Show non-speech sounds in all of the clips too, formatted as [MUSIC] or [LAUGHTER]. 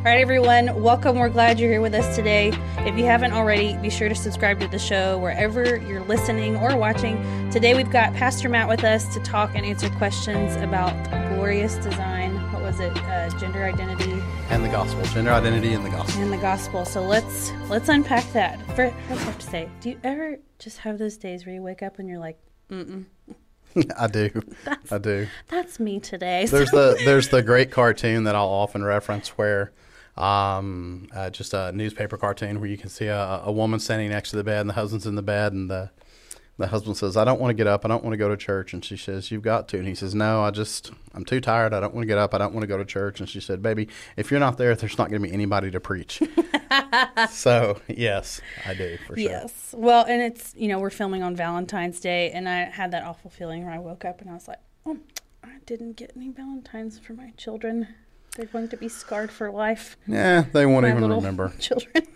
All right, everyone, welcome. We're glad you're here with us today. If you haven't already, be sure to subscribe to the show wherever you're listening or watching. Today, we've got Pastor Matt with us to talk and answer questions about glorious design. What was it? Uh, gender identity and the gospel. Gender identity and the gospel. And the gospel. So let's let's unpack that. First, I have to say, do you ever just have those days where you wake up and you're like, mm mm. [LAUGHS] I do. That's, I do. That's me today. There's [LAUGHS] the there's the great cartoon that I'll often reference where um, uh, just a newspaper cartoon where you can see a, a woman standing next to the bed and the husband's in the bed and the the husband says, I don't want to get up. I don't want to go to church. And she says, You've got to. And he says, No, I just, I'm too tired. I don't want to get up. I don't want to go to church. And she said, Baby, if you're not there, there's not going to be anybody to preach. [LAUGHS] so, yes, I do for sure. Yes. Well, and it's, you know, we're filming on Valentine's Day. And I had that awful feeling where I woke up and I was like, Oh, I didn't get any Valentines for my children. They're going to be scarred for life. Yeah, they won't even remember. [LAUGHS] Children.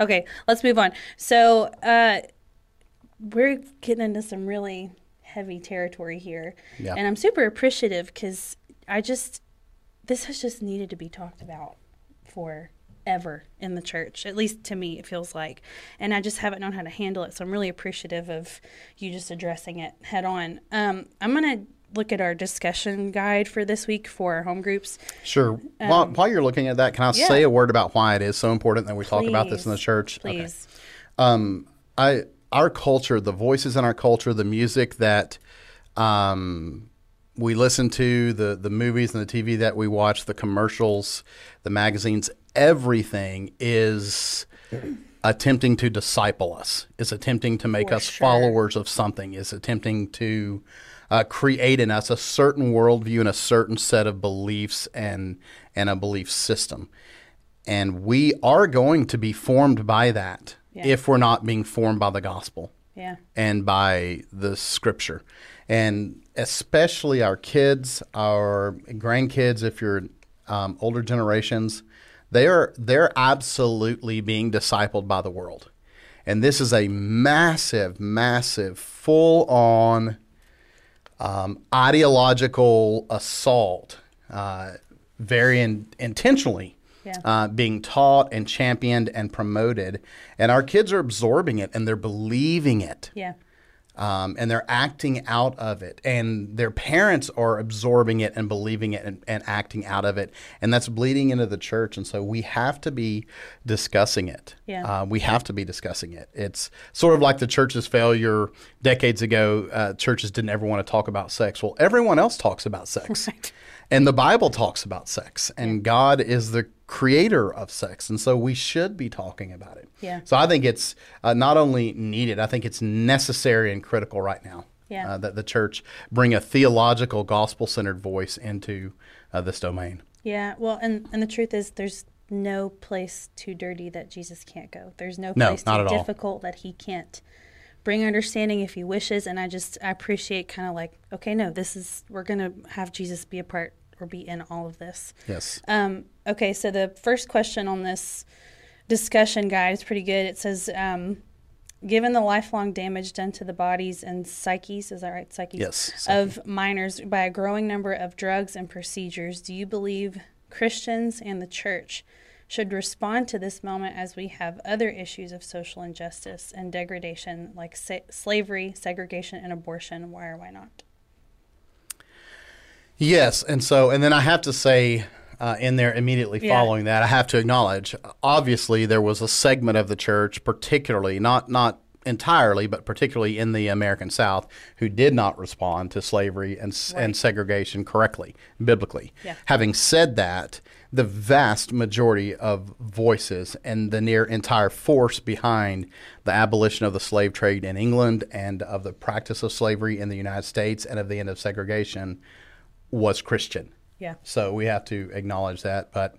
okay, let's move on. So, uh, we're getting into some really heavy territory here. Yeah. And I'm super appreciative because I just, this has just needed to be talked about for ever in the church. At least to me, it feels like. And I just haven't known how to handle it. So I'm really appreciative of you just addressing it head on. Um, I'm going to look at our discussion guide for this week for our home groups. Sure. Um, while, while, you're looking at that, can I yeah. say a word about why it is so important that we please, talk about this in the church? Please. Okay. Um, I our culture, the voices in our culture, the music that um, we listen to, the the movies and the TV that we watch, the commercials, the magazines, everything is attempting to disciple us, is attempting to make For us sure. followers of something, is attempting to uh, create in us a certain worldview and a certain set of beliefs and and a belief system. And we are going to be formed by that yeah. if we're not being formed by the gospel yeah. and by the scripture. And especially our kids, our grandkids, if you're um, older generations, they are they're absolutely being discipled by the world. And this is a massive, massive, full on um, ideological assault, uh, very in, intentionally yeah. uh, being taught and championed and promoted. And our kids are absorbing it and they're believing it. Yeah. Um, and they're acting out of it. And their parents are absorbing it and believing it and, and, acting out of it. And that's bleeding into the church. And so we have to be discussing it. Yeah. Uh, we have to be discussing it. It's sort of like the church's failure decades ago. Uh, churches didn't ever want to talk about sex. Well, everyone else talks about sex. [LAUGHS] Right. And the Bible talks about sex. And God is the creator of sex, and so we should be talking about it. Yeah. So I think it's uh, not only needed, I think it's necessary and critical right now. Yeah. Uh, that the church bring a theological, gospel-centered voice into uh, this domain. Yeah. Well, and and the truth is, there's no place too dirty that Jesus can't go. There's no place no, too difficult all. that he can't bring understanding if he wishes. And I just I appreciate kind of like, okay, no, this is we're gonna have Jesus be a part or be in all of this. Yes. Um, okay, so the first question on this discussion guide is pretty good. It says, um, given the lifelong damage done to the bodies and psyches, is that right? Psyches? Yes. Of minors by a growing number of drugs and procedures, do you believe Christians and the church should respond to this moment as we have other issues of social injustice and degradation like sa- slavery, segregation, and abortion? Why or why not? Yes, and so and then I have to say uh, in there immediately yeah. following that, I have to acknowledge obviously there was a segment of the church, particularly not not entirely, but particularly in the American South, who did not respond to slavery and right. and segregation correctly biblically. Yeah. Having said that, the vast majority of voices and the near entire force behind the abolition of the slave trade in England and of the practice of slavery in the United States and of the end of segregation was Christian. Yeah. So we have to acknowledge that. But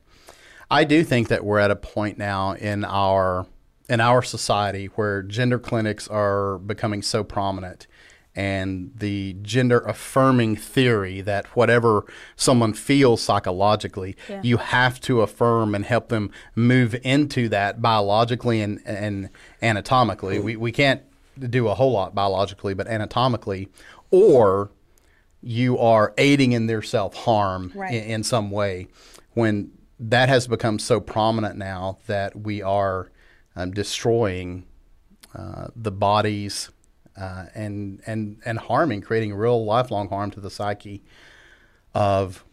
I do think that we're at a point now in our in our society where gender clinics are becoming so prominent and the gender affirming theory that whatever someone feels psychologically, yeah. you have to affirm and help them move into that biologically and, and anatomically. Hmm. We, we can't do a whole lot biologically, but anatomically, or you are aiding in their self harm right. in, in, some way when that has become so prominent now that we are um, destroying uh, the bodies uh, and and and harming, creating real lifelong harm to the psyche of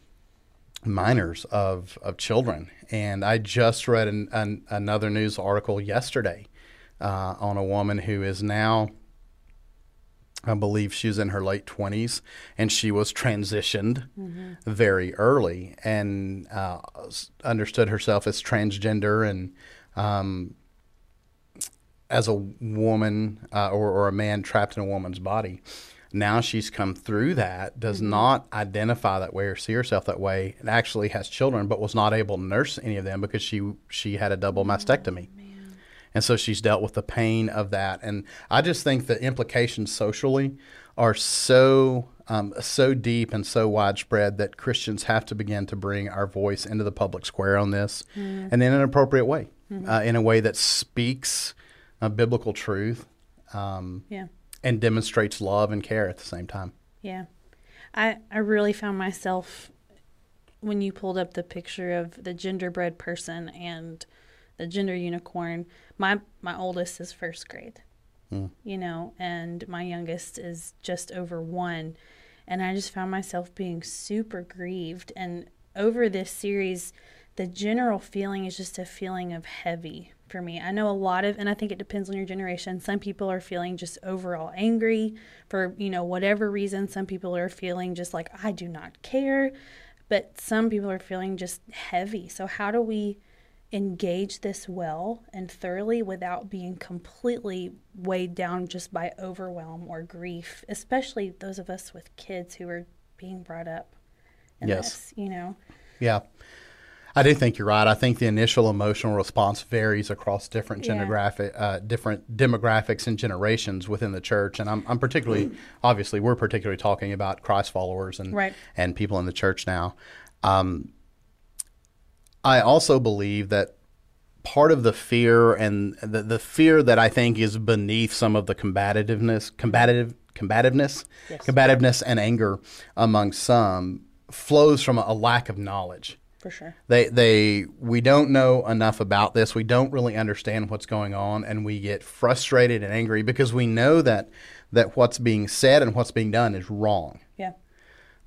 minors of of children. And I just read an, an, another news article yesterday uh, on a woman who is now. I believe she was in her late 20s and she was transitioned mm-hmm. very early and uh, understood herself as transgender and um, as a woman uh, or, or, a man trapped in a woman's body. Now she's come through that, does mm-hmm. not identify that way or see herself that way, and actually has children, but was not able to nurse any of them because she she had a double mastectomy. And so she's dealt with the pain of that. And I just think the implications socially are so um, so deep and so widespread that Christians have to begin to bring our voice into the public square on this, mm. and in an appropriate way, mm-hmm. uh, in a way that speaks a biblical truth. Um, yeah. And demonstrates love and care at the same time. Yeah. I, I really found myself when you pulled up the picture of the genderbread person and the gender unicorn. My my oldest is first grade, mm. you know, and my youngest is just over one, and I just found myself being super grieved. And over this series, the general feeling is just a feeling of heavy for me. I know a lot of, and I think it depends on your generation. Some people are feeling just overall angry for, you know, whatever reason. Some people are feeling just like, I do not care. But some people are feeling just heavy. So, how do we engage this well and thoroughly without being completely weighed down just by overwhelm or grief, especially those of us with kids who are being brought up in yes. this, you know? Yeah. I do think you're right. I think the initial emotional response varies across different demographic, yeah. uh, different demographics and generations within the church. And I'm, I'm particularly, [CLEARS THROAT] obviously, we're particularly talking about Christ followers and right. and people in the church now. Um, I also believe that part of the fear and the, the fear that I think is beneath some of the combativeness, combative, combativeness, yes. combativeness, and anger among some flows from a, a lack of knowledge for sure. They they we don't know enough about this. We don't really understand what's going on, and we get frustrated and angry because we know that that what's being said and what's being done is wrong. Yeah.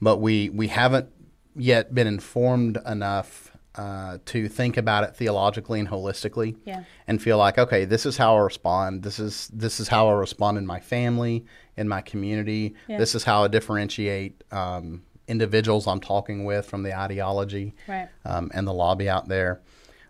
But we we haven't yet been informed enough uh, to think about it theologically and holistically, yeah. and feel like, okay, this is how I respond. This is this is how I respond in my family, in my community. Yeah. This is how I differentiate um, individuals I'm talking with from the ideology right. um, and the lobby out there.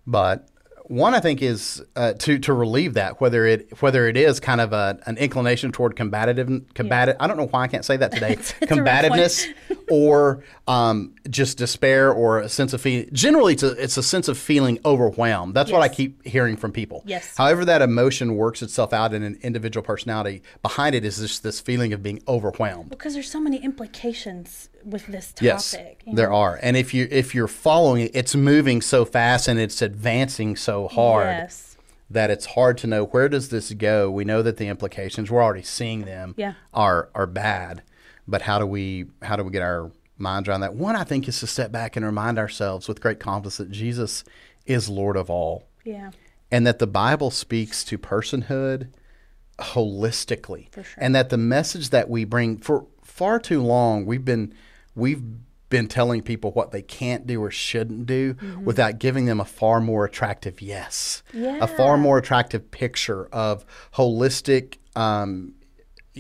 But one, I think, is uh, to to relieve that whether it whether it is kind of a, an inclination toward combative combative. Yeah. I don't know why I can't say that [LAUGHS] today. combativeness or um, just despair or a sense of feeling. Generally, it's a, it's a sense of feeling overwhelmed. That's yes. what I keep hearing from people. Yes. However, that emotion works itself out in an individual personality, behind it is just this feeling of being overwhelmed. Because there's so many implications with this topic. Yes, you know? there are. And if you if you're following it, it's moving so fast and it's advancing so hard. Yes that it's hard to know where does this go. We know that the implications we're already seeing them yeah. are are bad, but how do we how do we get our minds around that? One, I think, is to step back and remind ourselves with great confidence that Jesus is Lord of all. Yeah. And that the Bible speaks to personhood holistically. Sure. And that the message that we bring for far too long, we've been we've been telling people what they can't do or shouldn't do mm-hmm. without giving them a far more attractive yes, yeah. a far more attractive picture of holistic um,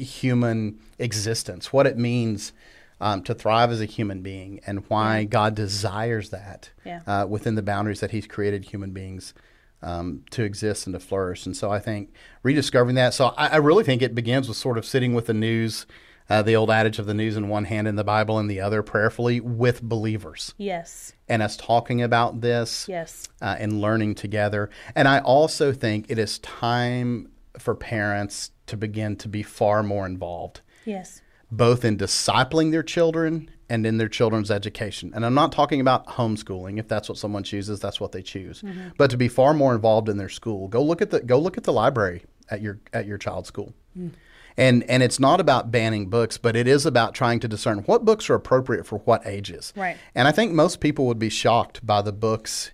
human existence, what it means um, to thrive as a human being, and why God desires that yeah. uh, within the boundaries that He's created human beings um, to exist and to flourish. And so I think rediscovering that. So I, I, really think it begins with sort of sitting with the news. Uh, the old adage of the news in one hand and the Bible in the other, prayerfully with believers. Yes. And us talking about this. Yes. Uh, and learning together. And I also think it is time for parents to begin to be far more involved. Yes. Both in discipling their children and in their children's education. And I'm not talking about homeschooling. If that's what someone chooses, that's what they choose. Mm-hmm. But to be far more involved in their school. Go look at the go look at the library at your at your child's school. Mm. And and it's not about banning books, but it is about trying to discern what books are appropriate for what ages. Right. And I think most people would be shocked by the books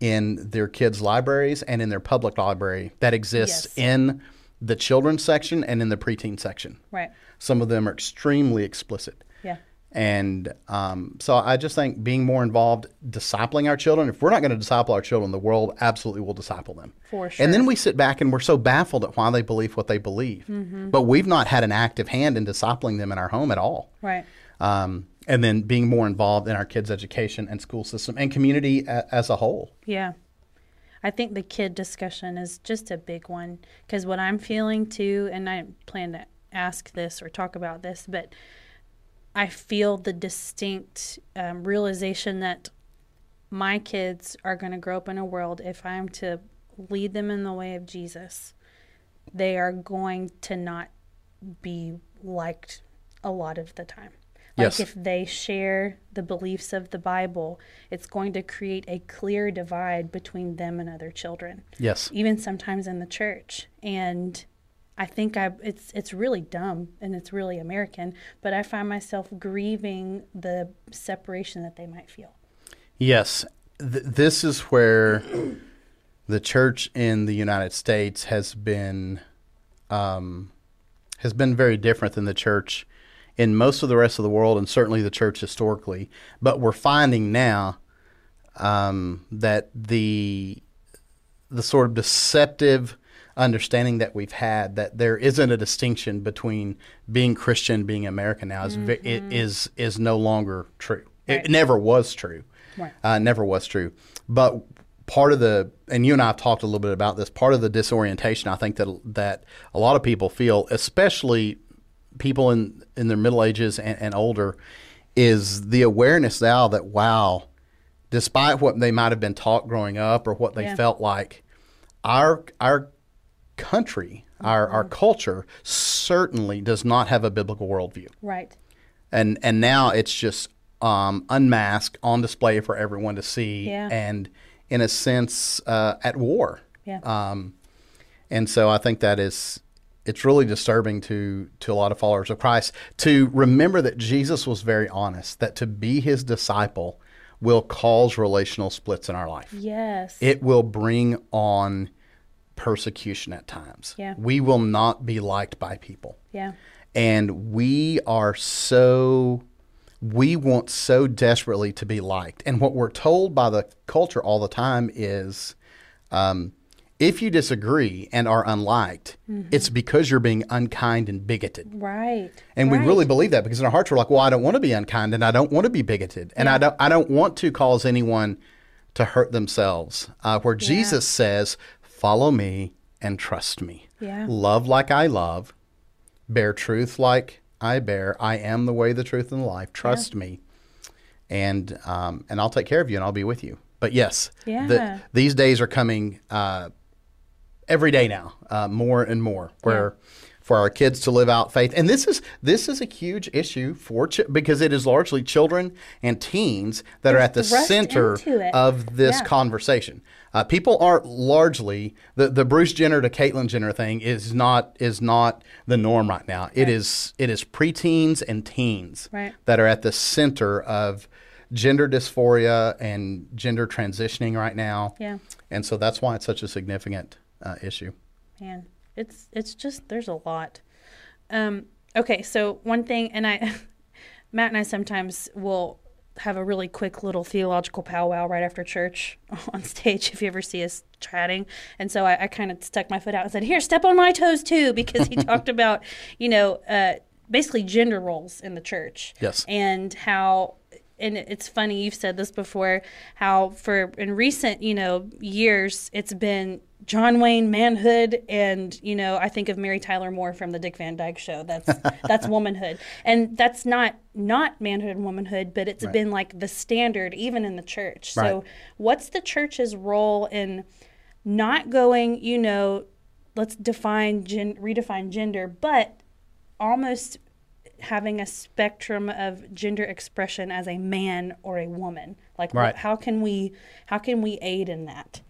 in their kids' libraries and in their public library that exists Yes. in the children's section and in the preteen section. Right. Some of them are extremely explicit. Yeah. And um, so I just think being more involved, discipling our children. If we're not going to disciple our children, the world absolutely will disciple them. For sure. And then we sit back and we're so baffled at why they believe what they believe. Mm-hmm. But we've not had an active hand in discipling them in our home at all. Right. Um, and then being more involved in our kids' education and school system and community a, as a whole. Yeah. I think the kid discussion is just a big one because what I'm feeling too, and I plan to ask this or talk about this, but I feel the distinct um, realization that my kids are going to grow up in a world, if I'm to lead them in the way of Jesus, they are going to not be liked a lot of the time. Like if they share the beliefs of the Bible, it's going to create a clear divide between them and other children, Yes. even sometimes in the church. And I think I it's it's really dumb and it's really American, but I find myself grieving the separation that they might feel. Yes. Th- this is where the church in the United States has been um, has been very different than the church in most of the rest of the world, and certainly the church historically. But we're finding now um, that the the sort of deceptive understanding that we've had that there isn't a distinction between being Christian being American now is it is is no longer true. Right. It never was true. Right. Uh, never was true. But part of the and you and I have talked a little bit about this. Part of the disorientation I think that that a lot of people feel, especially people in in their middle ages and, and older, is the awareness now that wow, despite what they might have been taught growing up or what they Yeah. felt like, our our country, our our culture certainly does not have a biblical worldview Right. and and now it's just um, unmasked on display for everyone to see, Yeah. and in a sense uh, at war. Yeah. Um, and so I think that is it's really disturbing to to a lot of followers of Christ to remember that Jesus was very honest that to be his disciple will cause relational splits in our life. yes. It will bring on persecution at times. Yeah. We will not be liked by people yeah. and we are so we want so desperately to be liked and what we're told by the culture all the time is um, if you disagree and are unliked it's because you're being unkind and bigoted Right. and we really believe that because in our hearts we're like well i don't want to be unkind and i don't want to be bigoted and i don't i don't want to cause anyone to hurt themselves uh, where jesus says follow me and trust me Yeah. love like i love bear truth like I bear. I am the way, the truth, and the life. Trust me, and um, and I'll take care of you, and I'll be with you. But yes, the- Yeah. these days are coming uh, every day now, uh, more and more, where for our kids to live out faith, and this is this is a huge issue for ch- because it is largely children and teens that are at the center of this Yeah. conversation. Uh, people aren't largely the, the Bruce Jenner to Caitlyn Jenner thing is not is not the norm right now. It is it is preteens and teens Right. that are at the center of gender dysphoria and gender transitioning right now. Yeah. And so that's why it's such a significant uh, issue. man it's it's just there's a lot um okay so one thing and i [LAUGHS] matt and i sometimes will have a really quick little theological powwow right after church [LAUGHS] on stage if you ever see us chatting and so i, I kind of stuck my foot out and said here step on my toes too because he [LAUGHS] talked about you know uh basically gender roles in the church Yes. and how and it's funny you've said this before how for in recent you know years it's been John Wayne manhood and you know I think of Mary Tyler Moore from the Dick Van Dyke show. That's [LAUGHS] that's womanhood. And that's not not manhood and womanhood but it's been like the standard even in the church. So what's the church's role in not going you know let's define gen- redefine gender but almost having a spectrum of gender expression as a man or a woman like wh- Right. how can we how can we aid in that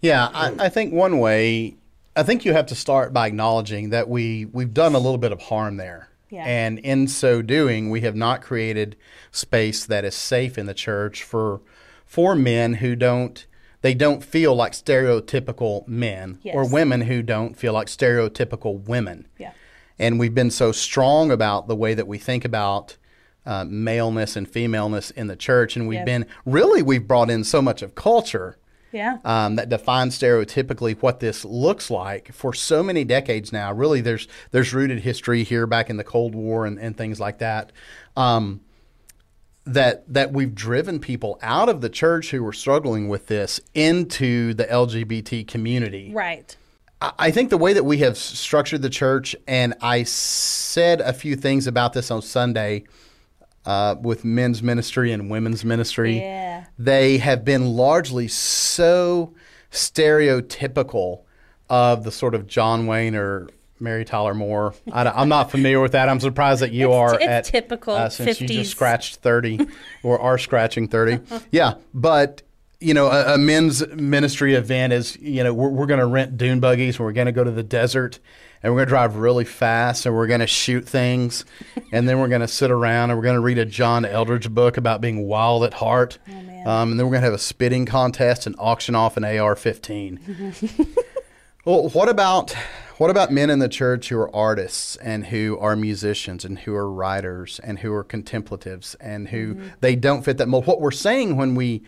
Yeah, I, I think one way, I think you have to start by acknowledging that we we've done a little bit of harm there, Yeah. and in so doing, we have not created space that is safe in the church for for men who don't they don't feel like stereotypical men Yes. or women who don't feel like stereotypical women. Yeah. And we've been so strong about the way that we think about uh, maleness and femaleness in the church. And we've Yep. been really, we've brought in so much of culture Yeah. um, that defines stereotypically what this looks like for so many decades now. Really, there's there's rooted history here back in the Cold War and, and things like that. Um, that that we've driven people out of the church who were struggling with this into the LGBT community. Right. I think the way that we have structured the church, and I said a few things about this on Sunday uh, with men's ministry and women's ministry. Yeah. They have been largely so stereotypical of the sort of John Wayne or Mary Tyler Moore. I, am not familiar with that. I'm surprised that you It's- are it's at typical uh, since you just scratched 30 or are scratching 30. [LAUGHS] Yeah, but you know, a, a men's ministry event is, you know, we're, we're going to rent dune buggies and we're going to go to the desert and we're going to drive really fast and we're going to shoot things [LAUGHS] and then we're going to sit around and we're going to read a John Eldredge book about being wild at heart. man. um, and then we're going to have a spitting contest and auction off an AR-15. [LAUGHS] Well, what about what about men in the church who are artists and who are musicians and who are writers and who are contemplatives and who they don't fit that mold? What we're saying when we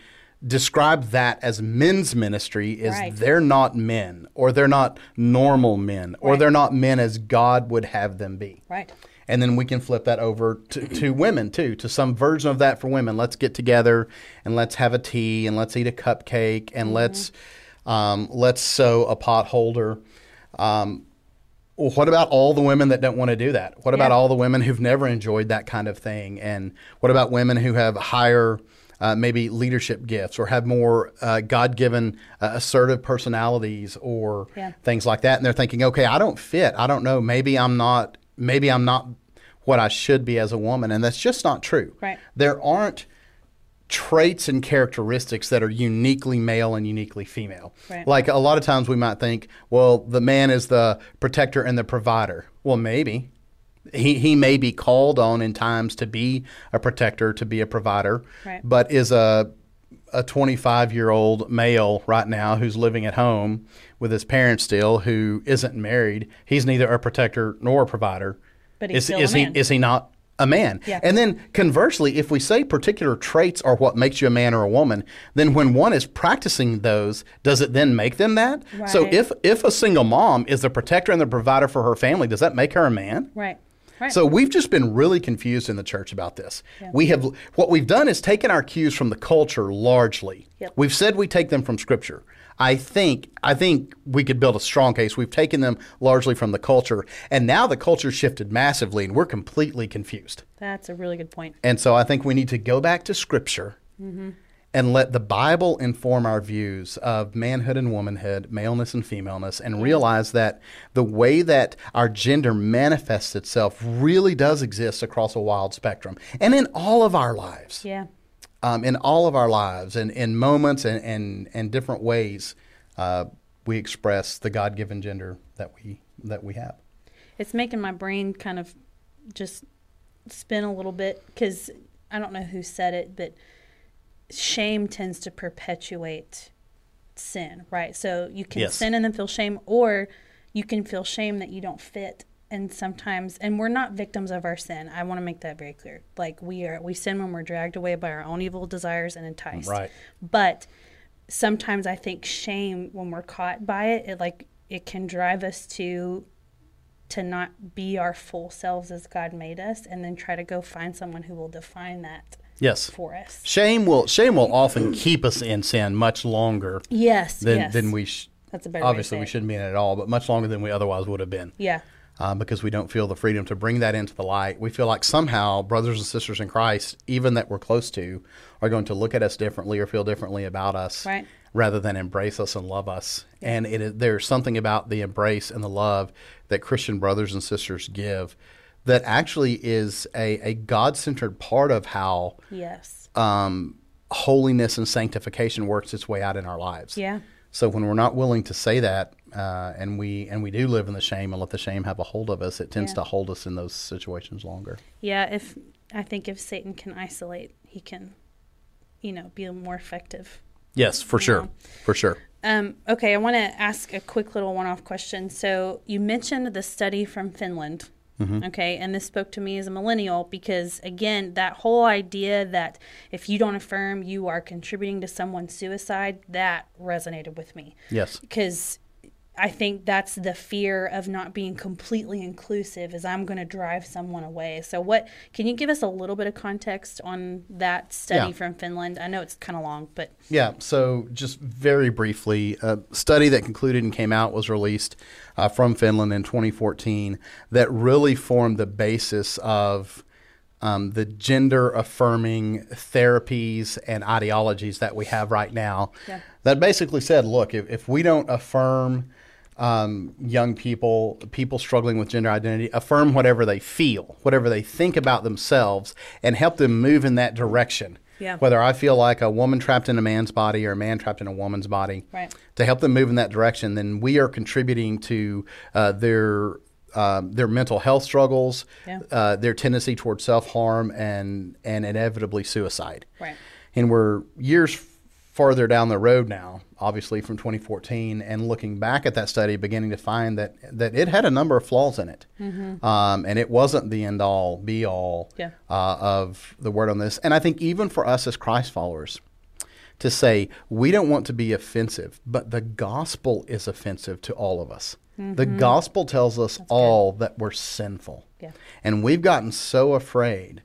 describe that as men's ministry is Right. they're not men or they're not normal men or Right. they're not men as God would have them be. Right. And then we can flip that over to, to women too, to some version of that for women. Let's get together and let's have a tea and let's eat a cupcake and let's um, let's sew a pot holder. Um, well, what about all the women that don't want to do that? What about all the women who've never enjoyed that kind of thing? And what about women who have higher, uh, maybe leadership gifts or have more uh, God given uh, assertive personalities or Yeah. things like that? And they're thinking, okay, I don't fit. I don't know. Maybe I'm not. Maybe I'm not what I should be as a woman, and that's just not true. Right. There aren't traits and characteristics that are uniquely male and uniquely female. Right. Like a lot of times we might think, well, the man is the protector and the provider. Well, maybe. He, he may be called on in times to be a protector, to be a provider, Right. but is a a 25 year old male right now who's living at home with his parents still, who isn't married. He's neither a protector nor a provider. But he's is, still a man. he is he not a man? Yeah. And then conversely, if we say particular traits are what makes you a man or a woman, then when one is practicing those, does it then make them that? Right. So if if a single mom is the protector and the provider for her family, does that make her a man? Right. Right. So we've just been really confused in the church about this. We have what we've done is taken our cues from the culture largely. Yep. We've said we take them from scripture. I think I think we could build a strong case. We've taken them largely from the culture, and now the culture shifted massively, and we're completely confused. That's a really good point. And so I think we need to go back to scripture mm-hmm. And let the Bible inform our views of manhood and womanhood, maleness and femaleness, and realize that the way that our gender manifests itself really does exist across a wide spectrum and in all of our lives. Yeah. Um, in all of our lives and in moments and, and, and different ways, uh, we express the God given gender that we, that we have. It's making my brain kind of just spin a little bit because I don't know who said it, but shame tends to perpetuate sin, right? So you can Yes. sin and then feel shame, or you can feel shame that you don't fit. And sometimes, and we're not victims of our sin. I want to make that very clear. Like we are, we sin when we're dragged away by our own evil desires and enticed. Right. But sometimes I think shame, when we're caught by it, it like it can drive us to to not be our full selves as God made us, and then try to go find someone who will define that Yes. for us. Shame will shame will often keep us in sin much longer Yes. than yes. than we sh- That's a better obviously we shouldn't be in it at all, but much longer than we otherwise would have been. Yeah. Uh, because we don't feel the freedom to bring that into the light. We feel like somehow brothers and sisters in Christ, even that we're close to, are going to look at us differently or feel differently about us, Right. rather than embrace us and love us. And it there's something about the embrace and the love that Christian brothers and sisters give that actually is a, a God centered part of how Yes. um, holiness and sanctification works its way out in our lives. Yeah. So when we're not willing to say that, uh, and we and we do live in the shame and let the shame have a hold of us, it tends Yeah. to hold us in those situations longer. Yeah. If I think if Satan can isolate, he can, you know, be more effective. Yes, for sure. Know? For sure. Um, okay, I want to ask a quick little one off question. So, you mentioned the study from Finland. Mm-hmm. Okay, and this spoke to me as a millennial because, again, that whole idea that if you don't affirm you are contributing to someone's suicide, that resonated with me. Yes. Because I think that's the fear of not being completely inclusive is I'm going to drive someone away. So what can you give us a little bit of context on that study yeah. from Finland? I know it's kind of long, but Yeah, so just very briefly, a study that concluded and came out was released uh, from Finland in 2014 that really formed the basis of um, the gender affirming therapies and ideologies that we have right now yeah. that basically said, look, if, if we don't affirm um, young people, people struggling with gender identity, affirm whatever they feel, whatever they think about themselves, and help them move in that direction. Yeah. Whether I feel like a woman trapped in a man's body or a man trapped in a woman's body, right. to help them move in that direction, then we are contributing to uh, their um, their mental health struggles, yeah. uh, their tendency towards self harm, and and inevitably suicide. Right. And we're years farther down the road now, obviously from 2014, and looking back at that study, beginning to find that that it had a number of flaws in it, mm-hmm. um, and it wasn't the end all, be all yeah. uh, of the word on this. And I think even for us as Christ followers, to say we don't want to be offensive, but the gospel is offensive to all of us. Mm-hmm. The gospel tells us That's all good. that we're sinful, yeah. and we've gotten so afraid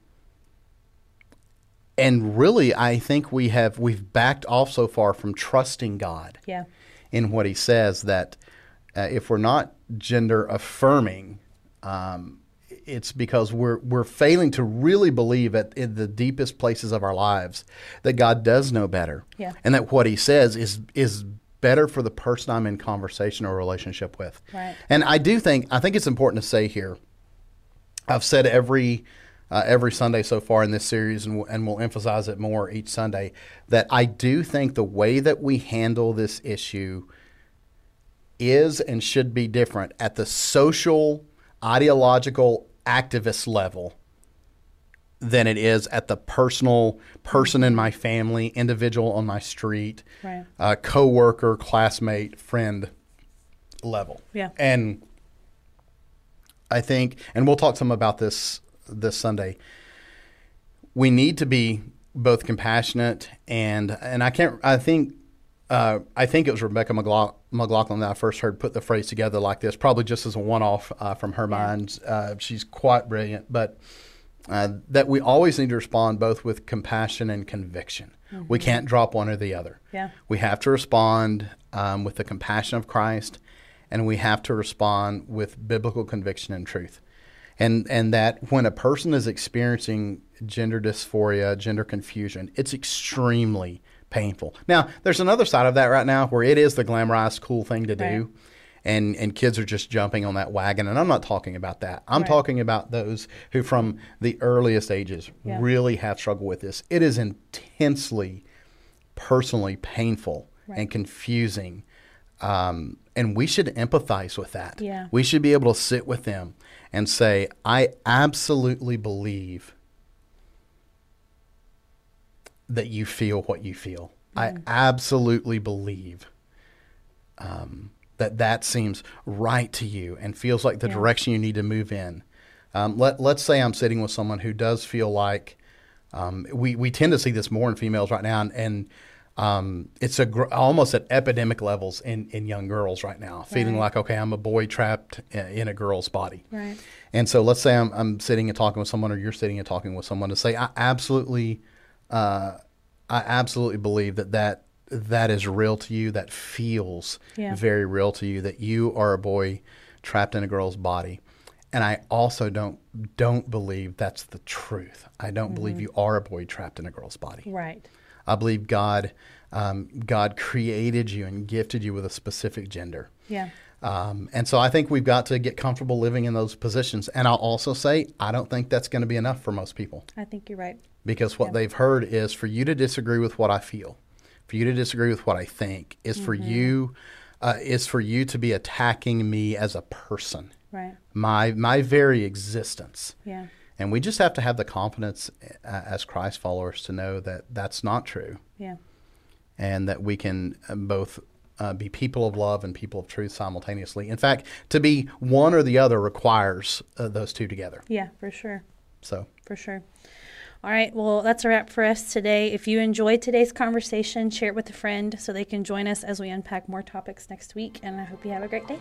and really, I think we have we've backed off so far from trusting God. Yeah. In what He says that uh, if we're not gender affirming, um, it's because we're we're failing to really believe at in the deepest places of our lives that God does know better. Yeah. And that what He says is is better for the person I'm in conversation or relationship with. Right. And I do think I think it's important to say here. I've said every uh, every Sunday so far in this series, and, and we'll emphasize it more each Sunday, that I do think the way that we handle this issue is and should be different at the social, ideological, activist level than it is at the personal person in my family, individual on my street, right. uh, coworker, classmate, friend level. Yeah. And I think, and we'll talk some about this this Sunday. We need to be both compassionate and and I can't. I think uh, I think it was Rebecca McLaughlin that I first heard put the phrase together like this, probably just as a one-off uh, from her mind. Uh, she's quite brilliant, but uh, that we always need to respond both with compassion and conviction. Mm-hmm. We can't drop one or the other. Yeah. We have to respond um, with the compassion of Christ, and we have to respond with biblical conviction and truth and and that when a person is experiencing gender dysphoria, gender confusion, it's extremely painful. Now, there's another side of that right now where it is the glamorized cool thing to do. And, and kids are just jumping on that wagon. And I'm not talking about that. I'm right. talking about those who, from the earliest ages, yeah. really have struggled with this. It is intensely, personally painful right. and confusing. Um, and we should empathize with that. Yeah. We should be able to sit with them and say, I absolutely believe that you feel what you feel. Mm. I absolutely believe um, that that seems right to you and feels like the yeah. direction you need to move in. Um, let, let's say I'm sitting with someone who does feel like um, we, we tend to see this more in females right now, and, and um, it's a gr- almost at epidemic levels in, in young girls right now, feeling right. like okay, I'm a boy trapped in, in, a girl's body. Right. And so let's say I'm, I'm sitting and talking with someone, or you're sitting and talking with someone to say, I absolutely, uh, I absolutely believe that that that is real to you. That feels yeah. very real to you. That you are a boy trapped in a girl's body. And I also don't don't believe that's the truth. I don't mm-hmm. believe you are a boy trapped in a girl's body. Right. I believe God, um, God created you and gifted you with a specific gender. Yeah. Um, and so I think we've got to get comfortable living in those positions. And I'll also say, I don't think that's going to be enough for most people. I think you're right. Because what yeah. they've heard is for you to disagree with what I feel, for you to disagree with what I think, is mm-hmm. for you, uh, is for you to be attacking me as a person. Right. My my very existence. Yeah. And we just have to have the confidence uh, as Christ followers to know that that's not true. Yeah. and that we can uh, both uh, be people of love and people of truth simultaneously. In fact, to be one or the other requires uh, those two together. Yeah, for sure. So, for sure. All right, well, that's a wrap for us today. If you enjoyed today's conversation, share it with a friend so they can join us as we unpack more topics next week. And I hope you have a great day.